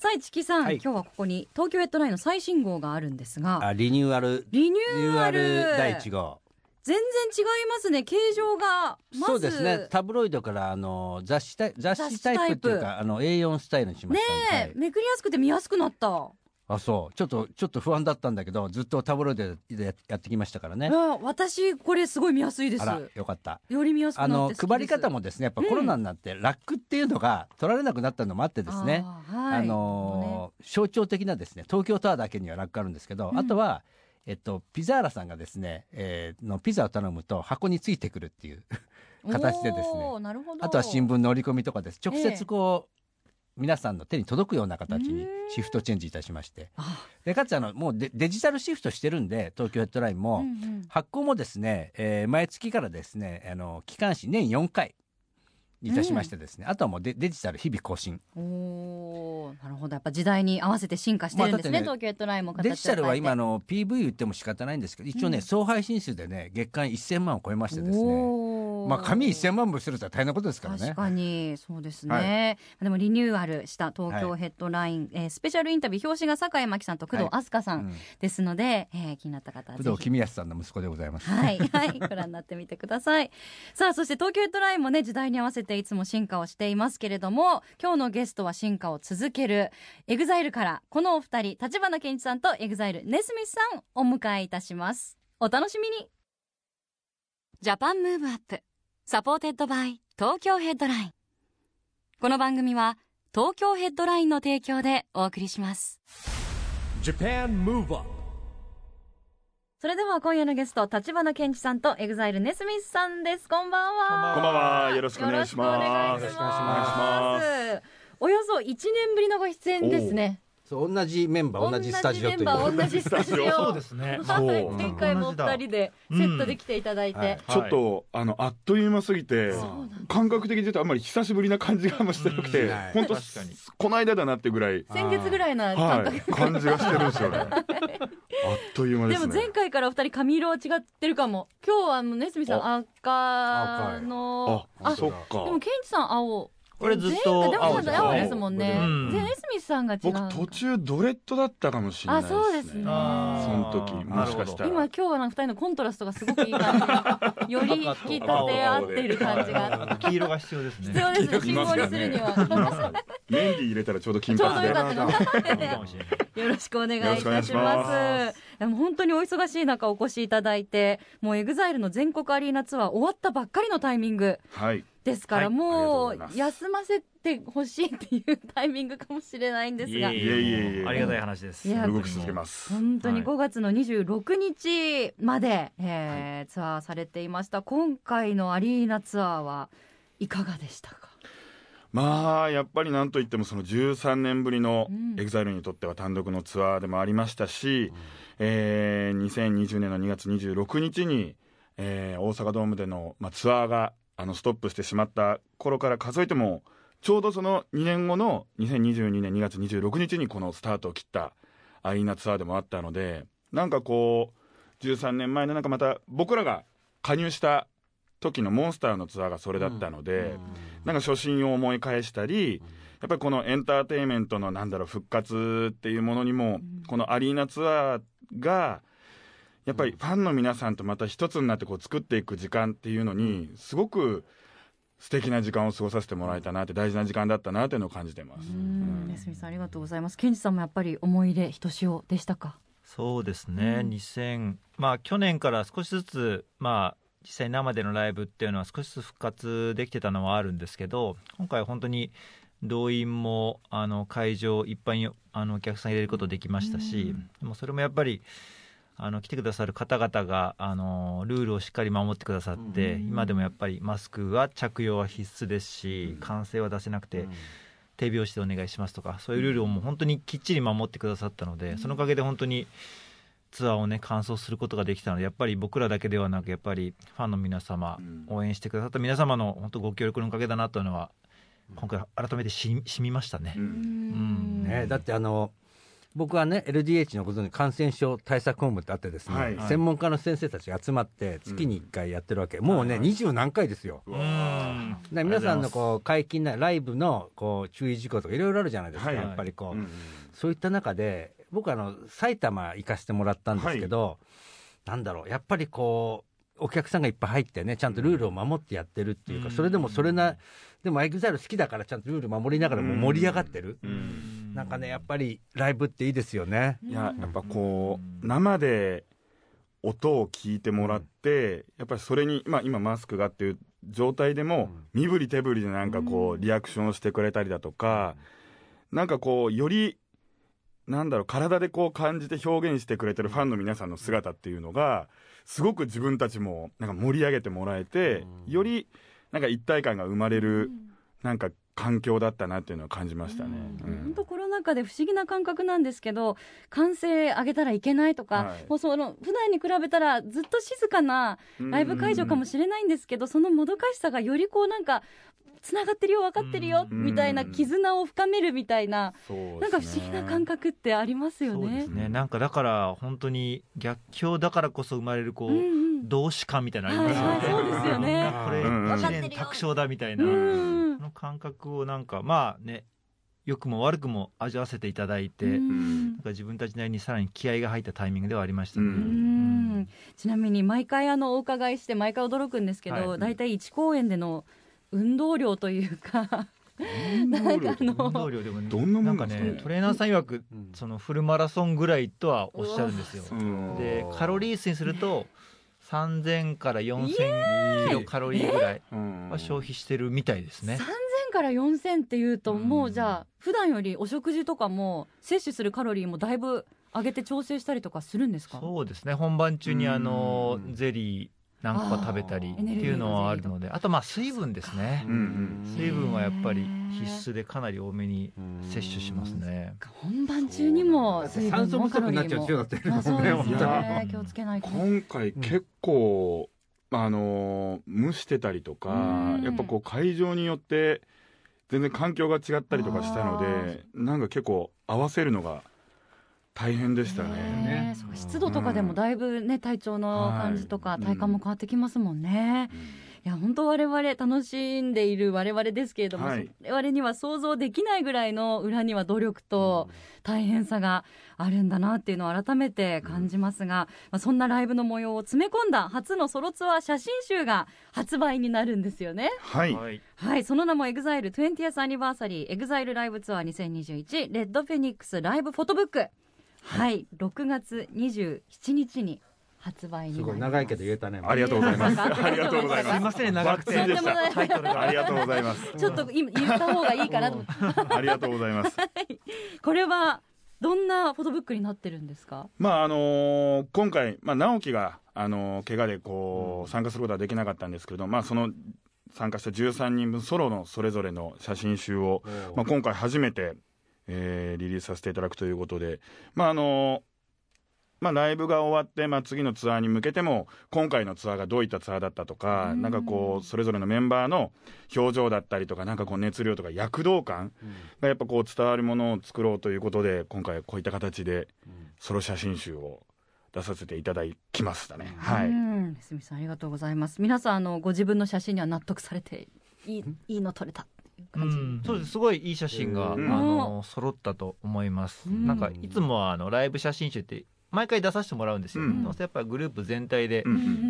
さあ、市木さん、はい。今日はここに東京ヘッドラインの最新号があるんですが、あリニューアル。リニューアル。ル第1号。全然違いますね。形状がまず。そうですね。タブロイドからあの雑誌タイ雑誌タイプっていうかあの A4 スタイルにしまねしたえ、めくりやすくて見やすくなった。あそう。ちょっとちょっと不安だったんだけどずっとタブロイドでややってきましたからね。あ私これすごい見やすいです。あらよかった。より見やすくなあの配り方もですねやっぱコロナになってラックっていうのが取られなくなったのもあってですね。あーはい。あのー象徴的なですね東京タワーだけにはラックあるんですけど、うん。あとは、えっと、ピザーラさんがですね、えーのピザを頼むと箱についてくるっていう形でですね。あとは新聞の折り込みとかです。直ええ接こう、皆さんの手に届くような形にうん。シフトチェンジいたしまして。あ。でかつあのもうデデジタルシフトしてるんで東京ヘッドラインも、うんうん。発行もですね、えー毎月からですねあの機関誌年4回いたしましてですね、あとはもうデデジタル日々更新。おーなるほど。やっぱ時代に合わせて進化してるんですね,、まあね東京ヘッドラインもデジタルは今の PV 言っても仕方ないんですけど一応ね、うん。総配信数でね月間1000万を超えましてですねまあ紙1000万部すると大変なことですからね。確かにそうですね、でもリニューアルした東京ヘッドライン、えースペシャルインタビュー表紙が酒井真紀さんと工藤飛鳥さうん。んですので、えー気になった方はぜひ。工藤公康さんの息子でございます、はい、はい、ご覧になってみてください。さあ、そして東京ヘッドラインもね、時代に合わせていつも進化をしていますけれども、今日のゲストは進化を続ける、エグザイルから、このお二人、橘ケンチさんとエグザイル、ネスミスさん、お迎えいたします。お楽しみに。 Japan Move Up, supported by 東京ヘッドライン。この番組は、東京ヘッドラインの提供でお送りします。Japan Move Up それでは今夜のゲスト、橘ケンチさんとエグザイル、ネスミスさんです。こんばんは。こんばんはよろしくお願いしますよろしくお願いします。およそ1年ぶりのご出演ですね。そう同じメンバー同じスタジオという。同じメンバー同じスタジオ。そうですね。そう。はい前回もお二人でセットで来ていただいて。うんはい。ちょっとあのあっという間すぎて感覚的に言うとあんまり久しぶりな感じがもしてなくてうん。はい本当確かに。この間だなってぐらい 先月ぐらいな感は覚。い感じがしてるんですよね。あっという間でですもね前回からお二人髪色は違ってるかも。今日はあのネスミさん赤のあそっか。でもケンチさん青。これずっと青ですよね青ですもんね。うん。でネスミスさんが違う。僕途中ドレッドだったかもしれないあそうですね。あその時もしかしたら。今今日はなんか二人のコントラストがすごくいい感じより引き立て合ってる感じが。黄色が必要ですね。必要ですね信号にするには。メンディー入れたらちょうど金ちょう髪でど よろしくお願いいたしよろしくお願いしまますでも本当にお忙しい中お越しいただいてもうエグザイルの全国アリーナツアー終わったばっかりのタイミングはい。ですから、はい。もう休ませてほしいっていうタイミングかもしれないんですが。いえいえいえいえ。ありがたい話です。いや動き続けます。本当にはい5月の26日まで、えーツアーされていました。今回のアリーナツアーはいかがでしたか？まあやっぱりなんといってもその13年ぶりのうん。エグザイルにとっては単独のツアーでもありましたし、えー2020年の2月26日に、えー大阪ドームでの、まあ、ツアーがあのストップしてしまった頃から数えてもちょうどその2年後の2022年2月26日にこのスタートを切ったアリーナツアーでもあったのでなんかこう13年前のなんかまた僕らが加入した時のモンスターのツアーがそれだったので、なんか初心を思い返したり、やっぱりこのエンターテインメントのなんだろう復活っていうものにも、このアリーナツアーがやっぱりファンの皆さんとまた一つになってこう作っていく時間っていうのにすごく素敵な時間を過ごさせてもらえたなって大事な時間だったなっていうのを感じてます。うん。ねすみさんありがとうございます。ケンジさんもやっぱり思い入れひとしおでしたか？そうですね、うん。2000まあ去年から少しずつまあ実際生でのライブっていうのは少しずつ復活できてたのはあるんですけど今回は本当に動員もあの会場いっぱいにあのお客さん入れることできましたし、でもそれもやっぱりあの来てくださる方々があのルールをしっかり守ってくださって、うん。今でもやっぱりマスクは着用は必須ですし、うん。歓声は出せなくて、手拍子でお願いしますとかそういうルールをもう本当にきっちり守ってくださったので、そのおかげで本当にツアーをね完走することができたのでやっぱり僕らだけではなくやっぱりファンの皆様、うん。応援してくださった皆様の本当ご協力のおかげだなというのは今回改めてしみしみましたね。うん。ん。ね、だってあの僕はね LDH のご存知感染症対策本部ってあってですね、はい。専門家の先生たちが集まって月に1回やってるわけ、もうね二十、何回ですよ。で皆さんのこう解禁なライブのこう注意事項とかいろいろあるじゃないですか、はい。やっぱりこう、うん。そういった中で僕あの埼玉行かせてもらったんですけど、なんだろうやっぱりこうお客さんがいっぱい入ってねちゃんとルールを守ってやってるっていうか、うん。それでもそれなでも EXILE 好きだからちゃんとルール守りながらも盛り上がってる、うん。なんかねやっぱりライブっていいですよね。いややっぱこう生で音を聞いてもらってやっぱりそれに、まあ、今マスクがっていう状態でも身振り手振りでなんかこうリアクションをしてくれたりだとかなんかこうよりなんだろう体でこう感じて表現してくれてるファンの皆さんの姿っていうのがすごく自分たちもなんか盛り上げてもらえてよりなんか一体感が生まれるなんか環境だったなっていうのは感じましたね。うん。本当コロナ禍で不思議な感覚なんですけど歓声上げたらいけないとか、はい。もうその普段に比べたらずっと静かなライブ会場かもしれないんですけど、そのもどかしさがよりこうなんかつながってるよ分かってるようん。みたいな絆を深めるみたいな、ね。なんか不思議な感覚ってありますよね。そうです。ね。なんかだから本当に逆境だからこそ生まれるこう、うんうん。同志感みたいなのありますよね、はいはいそうですよね。これうん。一年卓勝だみたいな、うん。その感覚をなんかまあね良くも悪くも味わわせていただいて、うん。なんか自分たちなりにさらに気合が入ったタイミングではありましたね。ううん。んちなみに毎回あのお伺いして毎回驚くんですけど、はい。大体1公演での運動量というかなんかどんなもんかなんですか？ねねトレーナーさん曰くうん。そのフルマラソンぐらいとはおっしゃるんですよ。うんでカロリー数にすると3000から4000キロカロリーぐらいは消費してるみたいですね。3000から4000っていうとうん。もうじゃあ普段よりお食事とかも摂取するカロリーもだいぶ上げて調整したりとかするんですか？そうですね。本番中にあのうん。ゼリー何個か食べたりっていうのはあるのであとまあ水分ですね。うんうん水分はやっぱり必須でかなり多めに摂取しますね。本番中にも水分も酸素不カロリーも。足になっちゃう強だってるまあそうですね。気をつけないと。今回結構、あのー蒸してたりとか、うん。やっぱこう会場によって全然環境が違ったりとかしたのでなんか結構合わせるのが大変でしたね。湿度とかでもだいぶね体調の感じとかはい。体感も変わってきますもんね。いや本当我々楽しんでいる我々ですけれども、はい。我々には想像できないぐらいの裏には努力と大変さがあるんだなっていうのを改めて感じますが、まあ、そんなライブの模様を詰め込んだ初のソロツアー写真集が発売になるんですよね。はい、はい。はい、その名も EXILE 20th Anniversary EXILE Live Tour 2021 Red Phoenix Live Photo Book はい、6月27日に発売にすごいなります長いけど言えたね。ありがとうございます。ありがとうございます。すいません長くてありがとうございます。ちょっと今言った方がいいかなとありがとうございます。これはどんなフォトブックになってるんですか？まああのー今回、まあ、直樹が、あのー怪我でこう参加することはできなかったんですけれど、まあ、その参加した13人分ソロのそれぞれの写真集を、まあ、今回初めて、えーリリースさせていただくということで、まああのまあ、ライブが終わって、まあ、次のツアーに向けても今回のツアーがどういったツアーだったとか、うん。なんかこうそれぞれのメンバーの表情だったりとかなんかこう熱量とか躍動感がやっぱこう伝わるものを作ろうということで今回こういった形でソロ写真集を出させていただきましたね。はうい、んすみさんありがとうございます。皆さんあのご自分の写真には納得されていいいいの撮れた感じ、ん、そうです。すごいいい写真が、うん。あの揃ったと思います、うん。なんかいつもはあのライブ写真集って毎回出させてもらうんですよ、うん。どうせやっぱグループ全体で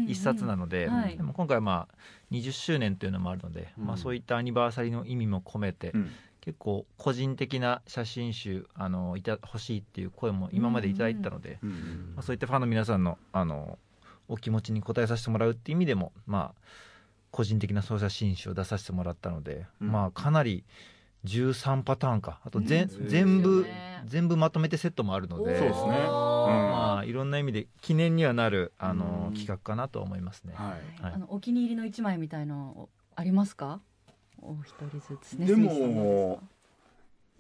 一冊なので、はい。でも今回はまあ20周年というのもあるので、うん。まあ、そういったアニバーサリーの意味も込めて、うん。結構個人的な写真集あのいた欲しいっていう声も今までいただいてたので、うん。まあ、そういったファンの皆さんのあのお気持ちに応えさせてもらうっていう意味でもまあ個人的なソロ写真集を出させてもらったので、うん。まあかなり13パターンか。あと全,、うん。全部ね。全部まとめてセットもあるのでそうですね。うん。まあいろんな意味で記念にはなるあの、うん。企画かなと思いますね。はい。はい。あのお気に入りの一枚みたいのありますか？お一人ずつねでも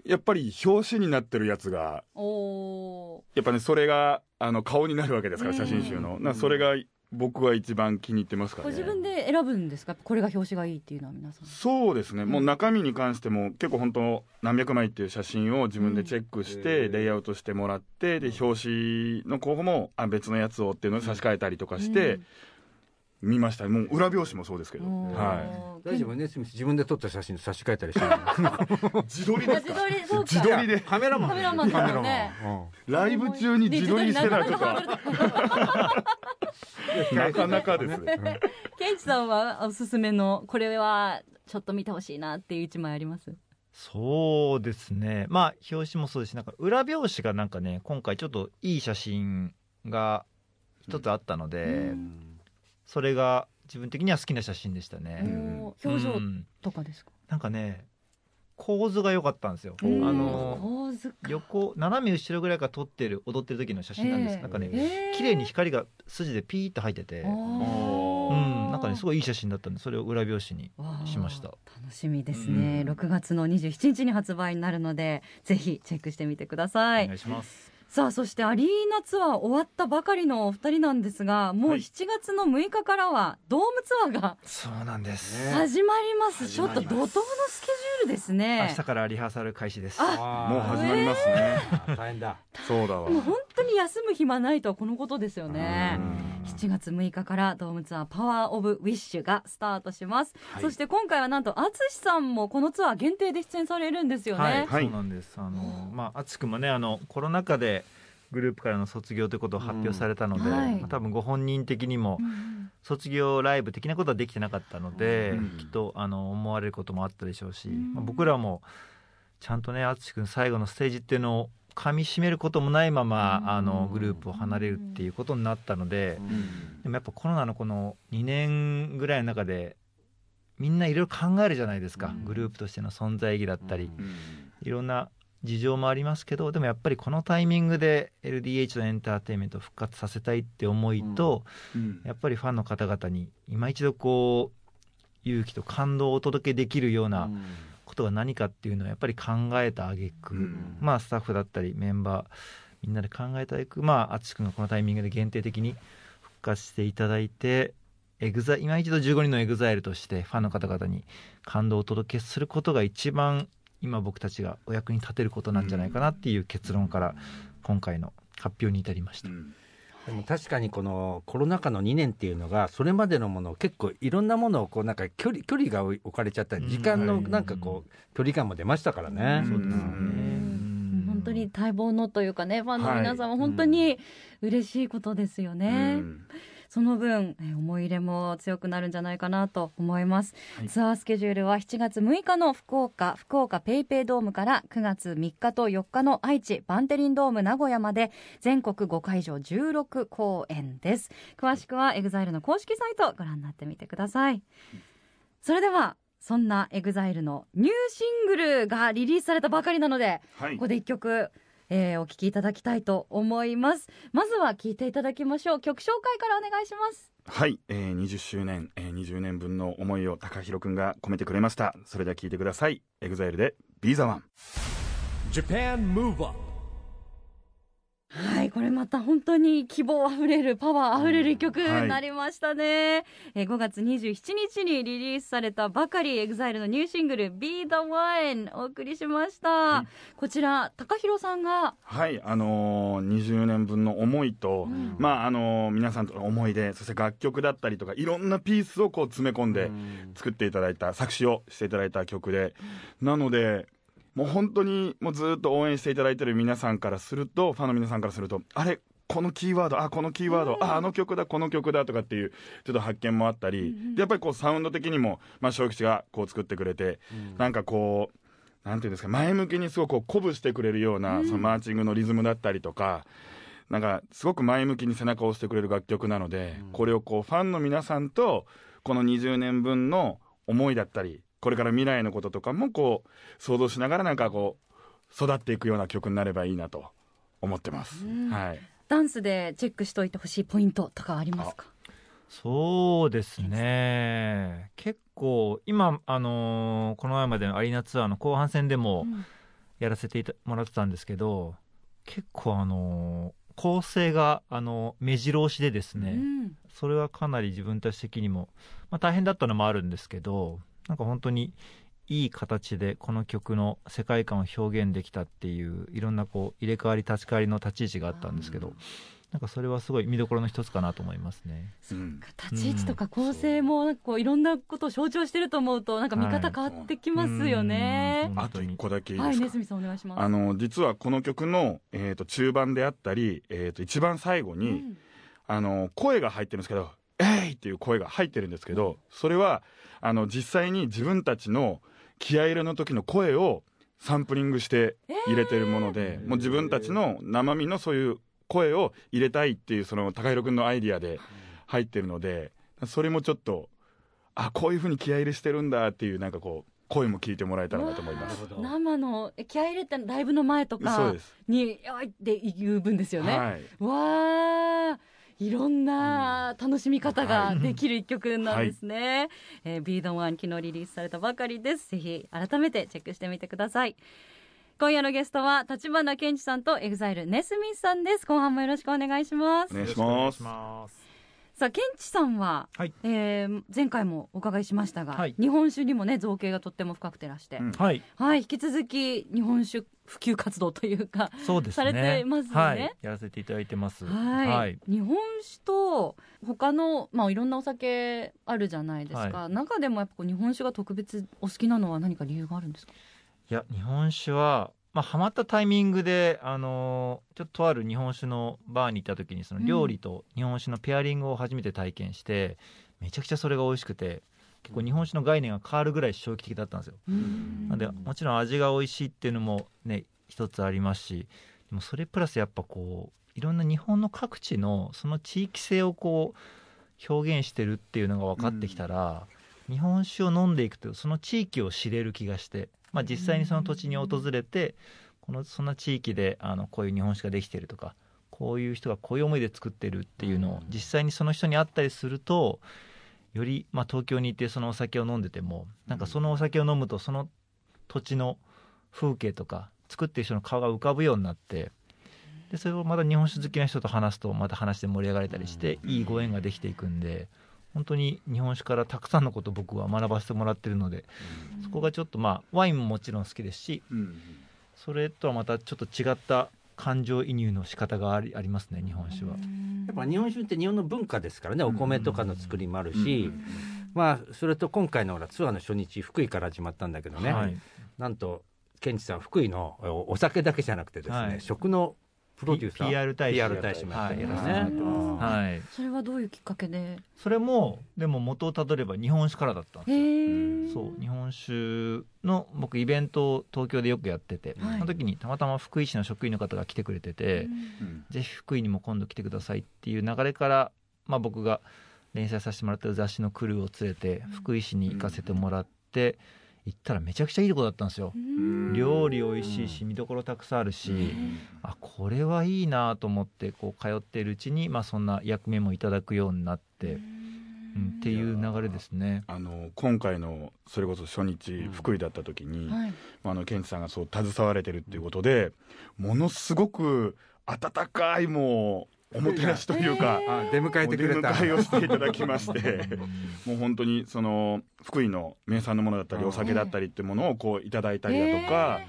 やっぱり表紙になってるやつがおー。やっぱねそれがあの顔になるわけですからうん。写真集の、なそれが僕は一番気に入ってますかね。自分で選ぶんですか？これが表紙がいいっていうのは皆さん。そうですね、もう中身に関しても結構本当何百枚っていう写真を自分でチェックして、うん。レイアウトしてもらってで表紙の候補もあ別のやつをっていうのを差し替えたりとかして見ました、もう裏表紙もそうですけど、うん。は大丈夫ね。スミス自分で撮った写真差し替えたりして 自撮りですか？自撮りそうか。自撮りで。カメラマンカメラマンですよね。ライブ中に自撮りしてたらちょっと。なかなかですね。ケンチさんはおすすめのこれはちょっと見てほしいなっていう一枚あります？そうですね。まあ表紙もそうですしなんか裏表紙がなんかね今回ちょっといい写真が一つあったので、うんそれが自分的には好きな写真でしたね、表情うん。とかですか？なんかね構図が良かったんですよ、うんあの横斜め後ろぐらいから撮ってる踊ってる時の写真なんです、ええなんかねえー。綺麗に光が筋でピーッと入ってて、あうーん、なんかねすごいいい写真だったんでそれを裏表紙にしました。楽しみですね、うん。6月の27日に発売になるのでぜひチェックしてみてください。お願いしますさあそしてアリーナツアー終わったばかりのお二人なんですがもうはい7月の6日からはドームツアーがそうなんです、ね。始まります、始ちょっまります。と怒涛のスケジュールですね。明日からリハーサル開始です。あもう始まりますね、大変だ。そうだわ。でも本当に休む暇ないとはこのことですよね。うん。7月6日からドームツアーパワーオブウィッシュがスタートします、はい。そして今回はなんと淳さんもこのツアー限定で出演されるんですよね、はい、はい。そうなんです。あのまあ淳君もねあのコロナ禍でグループからの卒業ということを発表されたので、うんはい。まあ多分ご本人的にもうん卒業ライブ的なことはできてなかったので、うんきっとあの思われることもあったでしょうし、うんまあ僕らもちゃんとね淳君最後のステージっていうのを噛み締めることもないまま、うんあのグループを離れるっていうことになったので、でもやっぱコロナのこの2年ぐらいの中でみんないろいろ考えるじゃないですか、うん。グループとしての存在意義だったり、うん。いろんな事情もありますけどでもやっぱりこのタイミングで LDH のエンターテインメントを復活させたいって思いと、うん。やっぱりファンの方々に今一度こう勇気と感動をお届けできるようなことが何かっていうのをやっぱり考えた挙句、うん。まあスタッフだったりメンバーみんなで考えた挙句。まあ淳君がこのタイミングで限定的に復活していただいてエグザ今一度15人のエグザイルとしてファンの方々に感動をお届けすることが一番今僕たちがお役に立てることなんじゃないかなっていう結論から今回の発表に至りました。うん。でも確かにこのコロナ禍の2年っていうのがそれまでのものを結構いろんなものをこうなんか距離距離が置かれちゃった時間のはい。なんかこう距離感も出ましたからね。本当に待望のというかねファンの皆さんははい。本当に嬉しいことですよね、うんその分えー思い入れも強くなるんじゃないかなと思います、はい。ツアースケジュールは7月6日の福岡福岡ペイペイドームから9月3日と4日の愛知バンテリンドーム名古屋まで全国5会場16公演です。詳しくは EXILE の公式サイトご覧になってみてください。それではそんな EXILE のニューシングルがリリースされたばかりなのではい。ここで一曲、えーお聴きいただきたいと思います。まずは聴いていただきましょう。曲紹介からお願いします。はい、えー、20周年、えー、20年分の思いを高弘くんが込めてくれました。それでは聞いてください。EXILE で「Be the One Japan Move Up はいこれまた本当に希望あふれるパワーあふれる一曲はい。になりましたね、えー5月27日にリリースされたばかり EXILE のニューシングル「Be the One」お送りしました、こちら高弘さんが」はいあのー、20年分の思いと、うん。まああのー皆さんとの思い出そして楽曲だったりとかいろんなピースをこう詰め込んで作っていただいた作詞をしていただいた曲で、なのでもう本当にもうずっと応援していただいてる皆さんからするとファンの皆さんからするとあれこのキーワードあこのキーワード、ああの曲だこの曲だとかっていうちょっと発見もあったり、でやっぱりこうサウンド的にも、まあ、正吉がこう作ってくれて、なんかこうなんていうんですか前向きにすごくこう鼓舞してくれるような、そのマーチングのリズムだったりとかなんかすごく前向きに背中を押してくれる楽曲なので、これをこうファンの皆さんとこの20年分の思いだったりこれから未来のこととかもこう想像しながらなんかこう育っていくような曲になればいいなと思ってます。はい。ダンスでチェックしておいてほしいポイントとかありますか？そうですね。結構今、あのーこの前までのアリーナツアーの後半戦でも、やらせていたもらってたんですけど結構あの構成があの目白押しでですね、うん。それはかなり自分たち的にも、まあ、大変だったのもあるんですけどなんか本当にいい形でこの曲の世界観を表現できたっていういろんなこう入れ替わり立ち替わりの立ち位置があったんですけどなんかそれはすごい見どころの一つかなと思いますね。うん立ち位置とか構成もなんかこういろんなことを象徴してると思うとなんか見方変わってきますよね。うんあと一個だけいいはい、ですか、ねずみさんお願いします。あの実はこの曲の、えー、と中盤であったり、えー、と一番最後に、うんあの声が入ってるんですけど「えい!」っていう声が入ってるんですけどそれはあの実際に自分たちの気合い入れの時の声をサンプリングして入れてるもので、もう自分たちの生身のそういう声を入れたいっていうその高弘君のアイディアで入ってるのでそれもちょっとあこういうふうに気合い入れしてるんだっていうなんかこう声も聞いてもらえたらなと思います。ど生のえ気合い入れてライブの前とそうかです、に「おい!」って言う分ですよね。はいわあいろんな楽しみ方ができる一曲なんですね。えー、 Be the One 昨日リリースされたばかりです。ぜひ改めてチェックしてみてください。今夜のゲストは橘ケンチさんとエグザイルネスミスさんです。後半もよろしくお願いします。お願いします。さあケンチさんは、はい。えー前回もお伺いしましたが、はい。日本酒にもね造詣がとっても深くてらして、うん。はい、はい。引き続き日本酒普及活動というかそうですね。されてますよね。はい、やらせていただいてます。はい、日本酒と他のまあいろんなお酒あるじゃないですか、は中でもやっぱこう日本酒が特別お好きなのは何か理由があるんですか？いや日本酒は、まあ、ハマったタイミングで、あのーちょっととある日本酒のバーに行った時にその料理と日本酒のペアリングを初めて体験して、めちゃくちゃそれが美味しくて結構日本酒の概念が変わるぐらい衝撃的だったんですよ。なんでもちろん味が美味しいっていうのもね一つありますしでもそれプラスやっぱこういろんな日本の各地のその地域性をこう表現してるっていうのが分かってきたら、日本酒を飲んでいくとその地域を知れる気がして、まあ、実際にその土地に訪れてこのそんな地域であのこういう日本酒ができてるとかこういう人がこういう思いで作ってるっていうのを実際にその人に会ったりするとより、まあ、東京にいてそのお酒を飲んでてもなんかそのお酒を飲むとその土地の風景とか作ってる人の顔が浮かぶようになってでそれをまた日本酒好きな人と話すとまた話で盛り上がれたりしていいご縁ができていくんで本当に日本酒からたくさんのこと僕は学ばせてもらってるのでそこがちょっとまあワインももちろん好きですしうんそれとはまたちょっと違った感情移入の仕方がありありますね日本酒は。やっぱ日本酒って日本の文化ですからねお米とかの作りもあるし、うんまあそれと今回のほらツアーの初日福井から始まったんだけどね、はい。なんとケンチさん福井のおお酒だけじゃなくてですね、はい。食のプロデューサー。PR 大使 PR 大使もやってるんです。ね、はい。それはどういうきっかけで？それもでも元をたどれば日本酒からだったんですよ。そう日本酒の僕イベントを東京でよくやってて、はい。その時にたまたま福井市の職員の方が来てくれてて、うん。ぜひ福井にも今度来てくださいっていう流れから、まあ、僕が連載させてもらってる雑誌のクルーを連れて福井市に行かせてもらって行ったらめちゃくちゃいいとこだったんですよ。うん料理美味しいし見どころたくさんあるし、あこれはいいなと思ってこう通っているうちに、まあ、そんな役目もいただくようになって、うん、っていう流れですね。あの今回のそれこそ初日福井だった時に、はいあのケンチさんがそう携われてるっていうことでものすごく温かいもうおもてなしというか、あ出迎えてくれた。お出迎えをしていただきまして もう本当にその福井の名産のものだったりうんお酒だったりっていうものをこういただいたりだとか、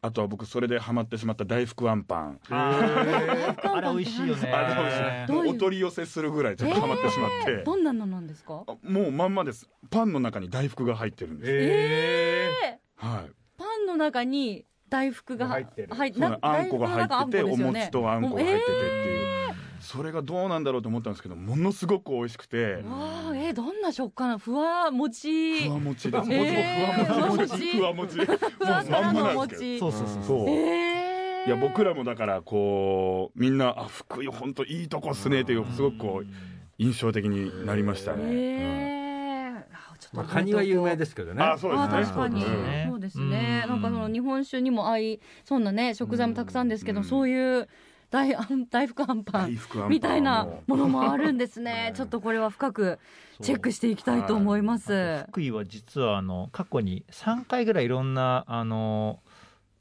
あとは僕それでハマってしまった大福あんパンあれ美味しいよね。あれ美味しい。お取り寄せするぐらいちょっとハマってしまって、どんなのなんですか？あもうまんまです。パンの中に大福が入ってるんです、ええはい。パンの中に大福が入ってる。はい。あんこが入ってて、お餅とあんこが入っててっていう、えそれがどうなんだろうと思ったんですけどものすごく美味しくて。ー、わあえー、どんな食感ふわもち。ふわもちです、えーもちもちふわもち。ふわもち。ふわふわのおもうまんまなんですけど。餅。そうそうそうそう、えー、いや僕らもだからこうみんなあ福井本当いいとこっすねっていうすごくこう印象的になりましたね、まあ、カニは有名ですけどね。あそうですね。あ確かに。そうですね。そうですね。うんなんかその日本酒にも合いそんなね食材もたくさんですけど、うん。そういう大大福あんパン大福あんパンみたいなもものもあるんですね。ちょっとこれは深くチェックしていきたいと思います、福井は実はあの過去に3回ぐらいいろんなあの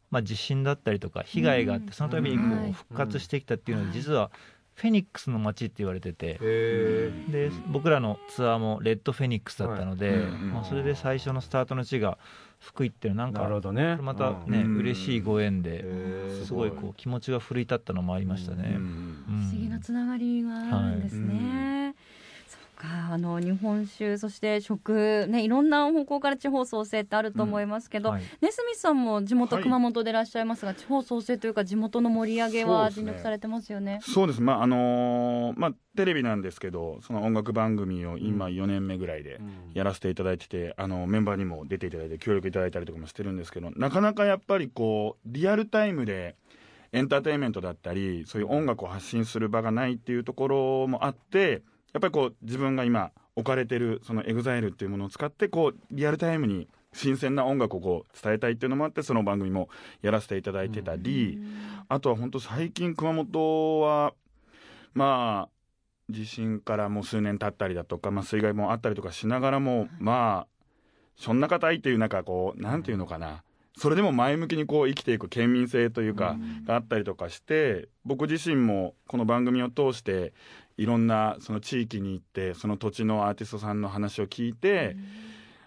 まあ、地震だったりとか被害があっうんてそのためにこはいう復活してきたっていうのは実はフェニックスの街って言われてて。へで僕らのツアーもレッドフェニックスだったので、はい。うん。まあ、それで最初のスタートの地が福井っていうのはなんかなるほどね。またね、うん。嬉しいご縁ですごいこう気持ちが奮い立ったのもありましたね。うん。うん。不思議なつながりがあるんですね。かあの日本酒そして食ねいろんな方向から地方創生ってあると思いますけど、はい。ネスミスさんも地元はい。熊本でいらっしゃいますが、地方創生というか地元の盛り上げは尽力されてますよね。そうです。まああのーまあテレビなんですけどその音楽番組を今うん。4年目ぐらいでやらせていただいてて、あのメンバーにも出ていただいて協力いただいたりとかもしてるんですけどなかなかやっぱりこうリアルタイムでエンターテインメントだったりそういう音楽を発信する場がないっていうところもあってやっぱりこう自分が今置かれてるそのエグザイルっていうものを使ってこうリアルタイムに新鮮な音楽をこう伝えたいっていうのもあってその番組もやらせていただいてたり、あとは本当最近熊本はまあ地震からもう数年経ったりだとか、まあ、水害もあったりとかしながらもまあそんな方いっていうなんかこうなんていうのかな。それでも前向きにこう生きていく県民性というか、があったりとかして僕自身もこの番組を通していろんなその地域に行ってその土地のアーティストさんの話を聞いて、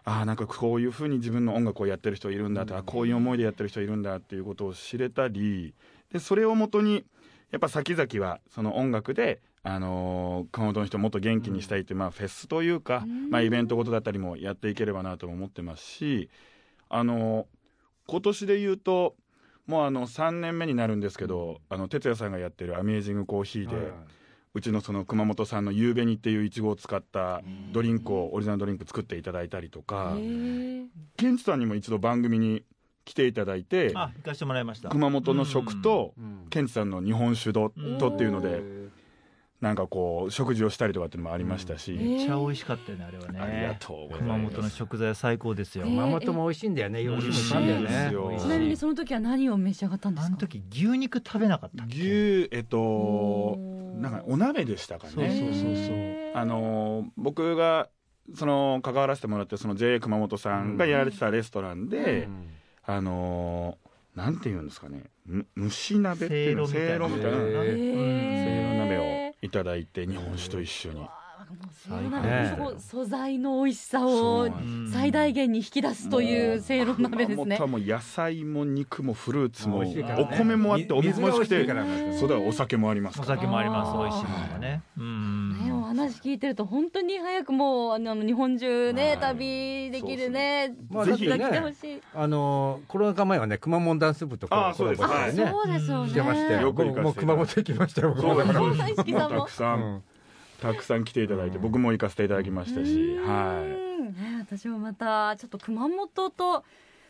ああなんかこういうふうに自分の音楽をやってる人いるんだとか、こういう思いでやってる人いるんだっていうことを知れたりでそれをもとにやっぱ先々はその音楽で、あのー熊本の人をもっと元気にしたいっていう、まあ、フェスというか、まあ、イベントごとだったりもやっていければなとも思ってますし、あのー今年で言うともうあの3年目になるんですけど、あの哲也さんがやってる「アメージングコーヒーで」うちのその熊本産のゆうべにっていういちごを使ったドリンクをオリジナルドリンク作っていただいたりとか。ケンチさんにも一度番組に来ていただいてあ行かせてもらいました。熊本の食とうん。ケンチさんの日本酒とっていうのでなんかこう食事をしたりとかっていうのもありましたし、めっちゃ美味しかったよねあれはね。ありがとうございます。熊本の食材は最高ですよ、えー熊本も美味しいんだよね。美味しい美味しいもんだよね。そうですよちなみにその時は何を召し上がったんですか？あの時牛肉食べなかった牛えっとなんかお鍋でしたかね。そうそうそう。そうあのー僕がその関わらせてもらってその JA 熊本さんがやられてたレストランで、うん。あのーなんて言うんですかね。む蒸し鍋っていうのせいろみたいなせいただいて日本酒と一緒に。わあもうせいろ最高鍋ねこう素材の美味しさを最大限に引き出すというせいろ鍋ですね。もう野菜も肉もフルーツもお米もあってお水も美味しくてそうだお酒もありますお酒もあります美味しいものがね話聞いてると本当に早くもうあの日本中ね、はい。旅できるねまあちょっとだってね来てほしい。あのコロナ禍前はね熊本ダンス部とかあーそうですコラボしてねそうですよね。してましたよ。よくもう熊本行きましたよ。僕そうもだからなん大好きさんもたくさん、うん。たくさん来ていただいて僕も行かせていただきましたし、うはんね私もまたちょっと熊本と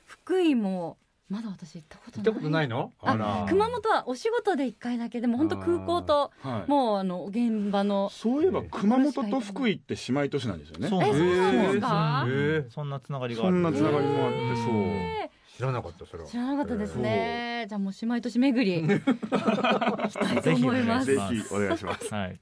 福井もまだ私行ったことない。行ったことないの？あら。熊本はお仕事で一回だけでも本当空港とい、はい、もうあの現場の。そういえば熊本と福井って姉妹都市なんですよね。そうえそうなんですへか。ー。そんなつながりがあそるんなつながりもあってそう。え知らなかったそれは。ー知。らなかったですね。じゃあもう姉妹都市巡り。行きたいと思います。ぜぜ。ひお願いします。はい。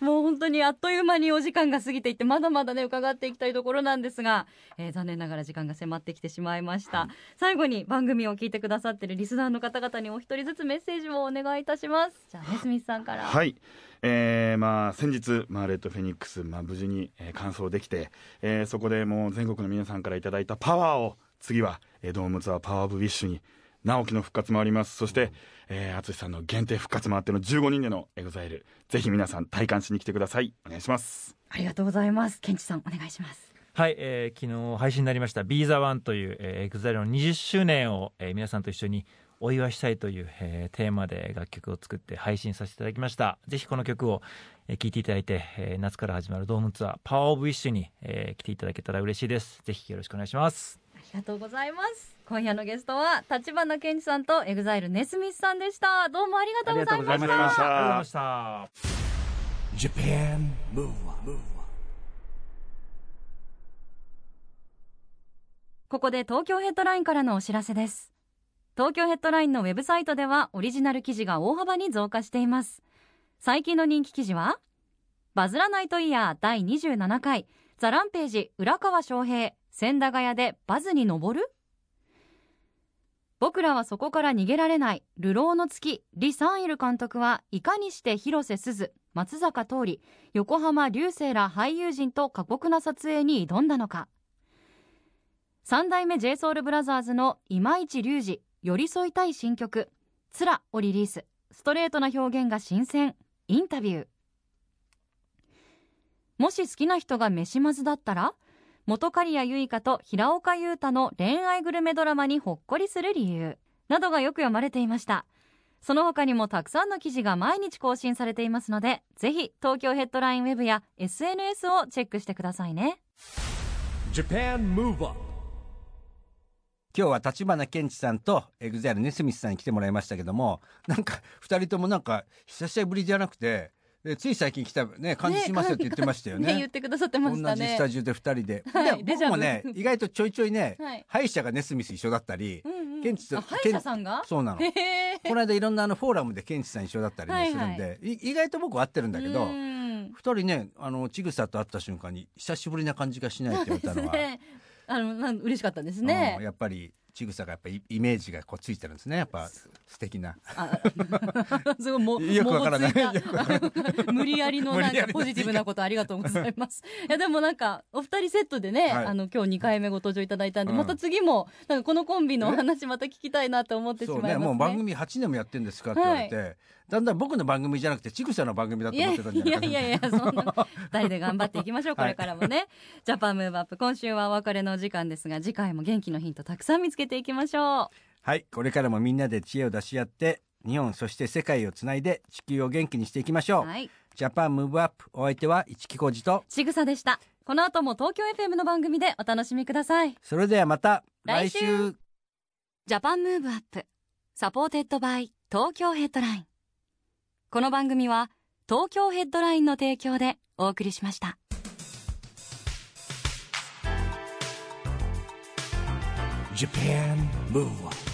もう本当にあっという間にお時間が過ぎていってまだまだね伺っていきたいところなんですが、えー残念ながら時間が迫ってきてしまいました、最後に番組を聞いてくださってるリスナーの方々にお一人ずつメッセージをお願いいたします。じゃあねスミスさんから。はい。えーまあ、先日、まあ、 Red Phoenix、まあ、無事に、えー完走できて、えーそこでもう全国の皆さんからいただいたパワーを次は、えードームツアー Power of Wish に直己の復活もあります。そして、えー、淳さんの限定復活もあっての15人でのエグザイル。ぜひ皆さん体感しに来てください。お願いします。ありがとうございます。ケンチさんお願いします。はい、えー昨日配信になりました「Be the One」という、えー、EXILE の20周年を、えー皆さんと一緒にお祝いしたいという、えーテーマで楽曲を作って配信させていただきました。ぜひこの曲を聴、えー、いていただいて、えー夏から始まるドームツアー「 Power of Wish に、えー来ていただけたら嬉しいです。ぜひよろしくお願いしますがとうございます。今夜のゲストは橘ケンチさんとエグザイルネスミスさんでした。どうもありがとうございました。たありがとうございました。Japan Move Up ここで東京ヘッドラインからのお知らせです。東京ヘッドラインのウェブサイトではオリジナル記事が大幅に増加しています。最近の人気記事はバズらないとイヤー第27回。ザランページ浦川翔平千駄ヶ谷でバズに登る？僕らはそこから逃げられない。流浪の月。李三イル監督はいかにして広瀬すず松坂桃李横浜流星ら俳優陣と過酷な撮影に挑んだのか。三代目 JSOULBROTHERS の今市隆二寄り添いたい新曲「つら」をリリース。ストレートな表現が新鮮。インタビュー。もし好きな人が飯まずだったら？元刈谷結花と平岡裕太の恋愛グルメドラマにほっこりする理由。などがよく読まれていました。その他にもたくさんの記事が毎日更新されていますのでぜひ東京ヘッドラインウェブや SNS をチェックしてくださいね。Japan Move Up 今日は橘ケンチさんとエグザイルネスミスさんに来てもらいましたけどもなんか2人ともなんか久しぶりじゃなくてでつい最近来た、ね、感じしますよって言ってましたよね。ね言ってくださってましたね。同じスタジオで2人で。はいで僕もね意外とちょいちょいね、はい。歯医者がネスミス一緒だったり、うんうん。ケンチとあ歯医者さんが？そうなの。この間いろんなあのフォーラムでケンチさん一緒だったりねするんで、い意外と僕は会ってるんだけど、うん。二人ねあのちぐさと会った瞬間に久しぶりな感じがしないって言われたのは、ね。あの嬉しかったですうんねやっぱりちぐさがやっぱりイメージがこうついてるんですね。やっぱ素敵な。あ すごいもよくわからない。無理やりのなんかポジティブなことありがとうございます。いやでもなんかお二人セットでね、はい。あの今日2回目ご登場いただいたんで、うん。また次もなんかこのコンビのお話また聞きたいなと思ってしまいますね。ねもう番組8年もやってんですかって言われて、だんだん僕の番組じゃなくてちぐさの番組だと思ってたんじゃないかいやいやいや、そんな、二人で頑張っていきましょう、これからもね。ジャパンムーブアップ、今週はお別れのお時間ですが、次回も元気のヒントたくさん見つけていきましょはいこれからもみんなで知恵を出し合って日本そして世界をつないで地球を元気にしていきましょう。う、はい。ジャパンムーブアップお相手は市木浩二とちぐさでした。この後も東京 FM の番組でお楽しみください。それではまた来週 Japan Move Up supported by 東京ヘッドラインこの番組は東京ヘッドラインの提供でお送りしました Japan Move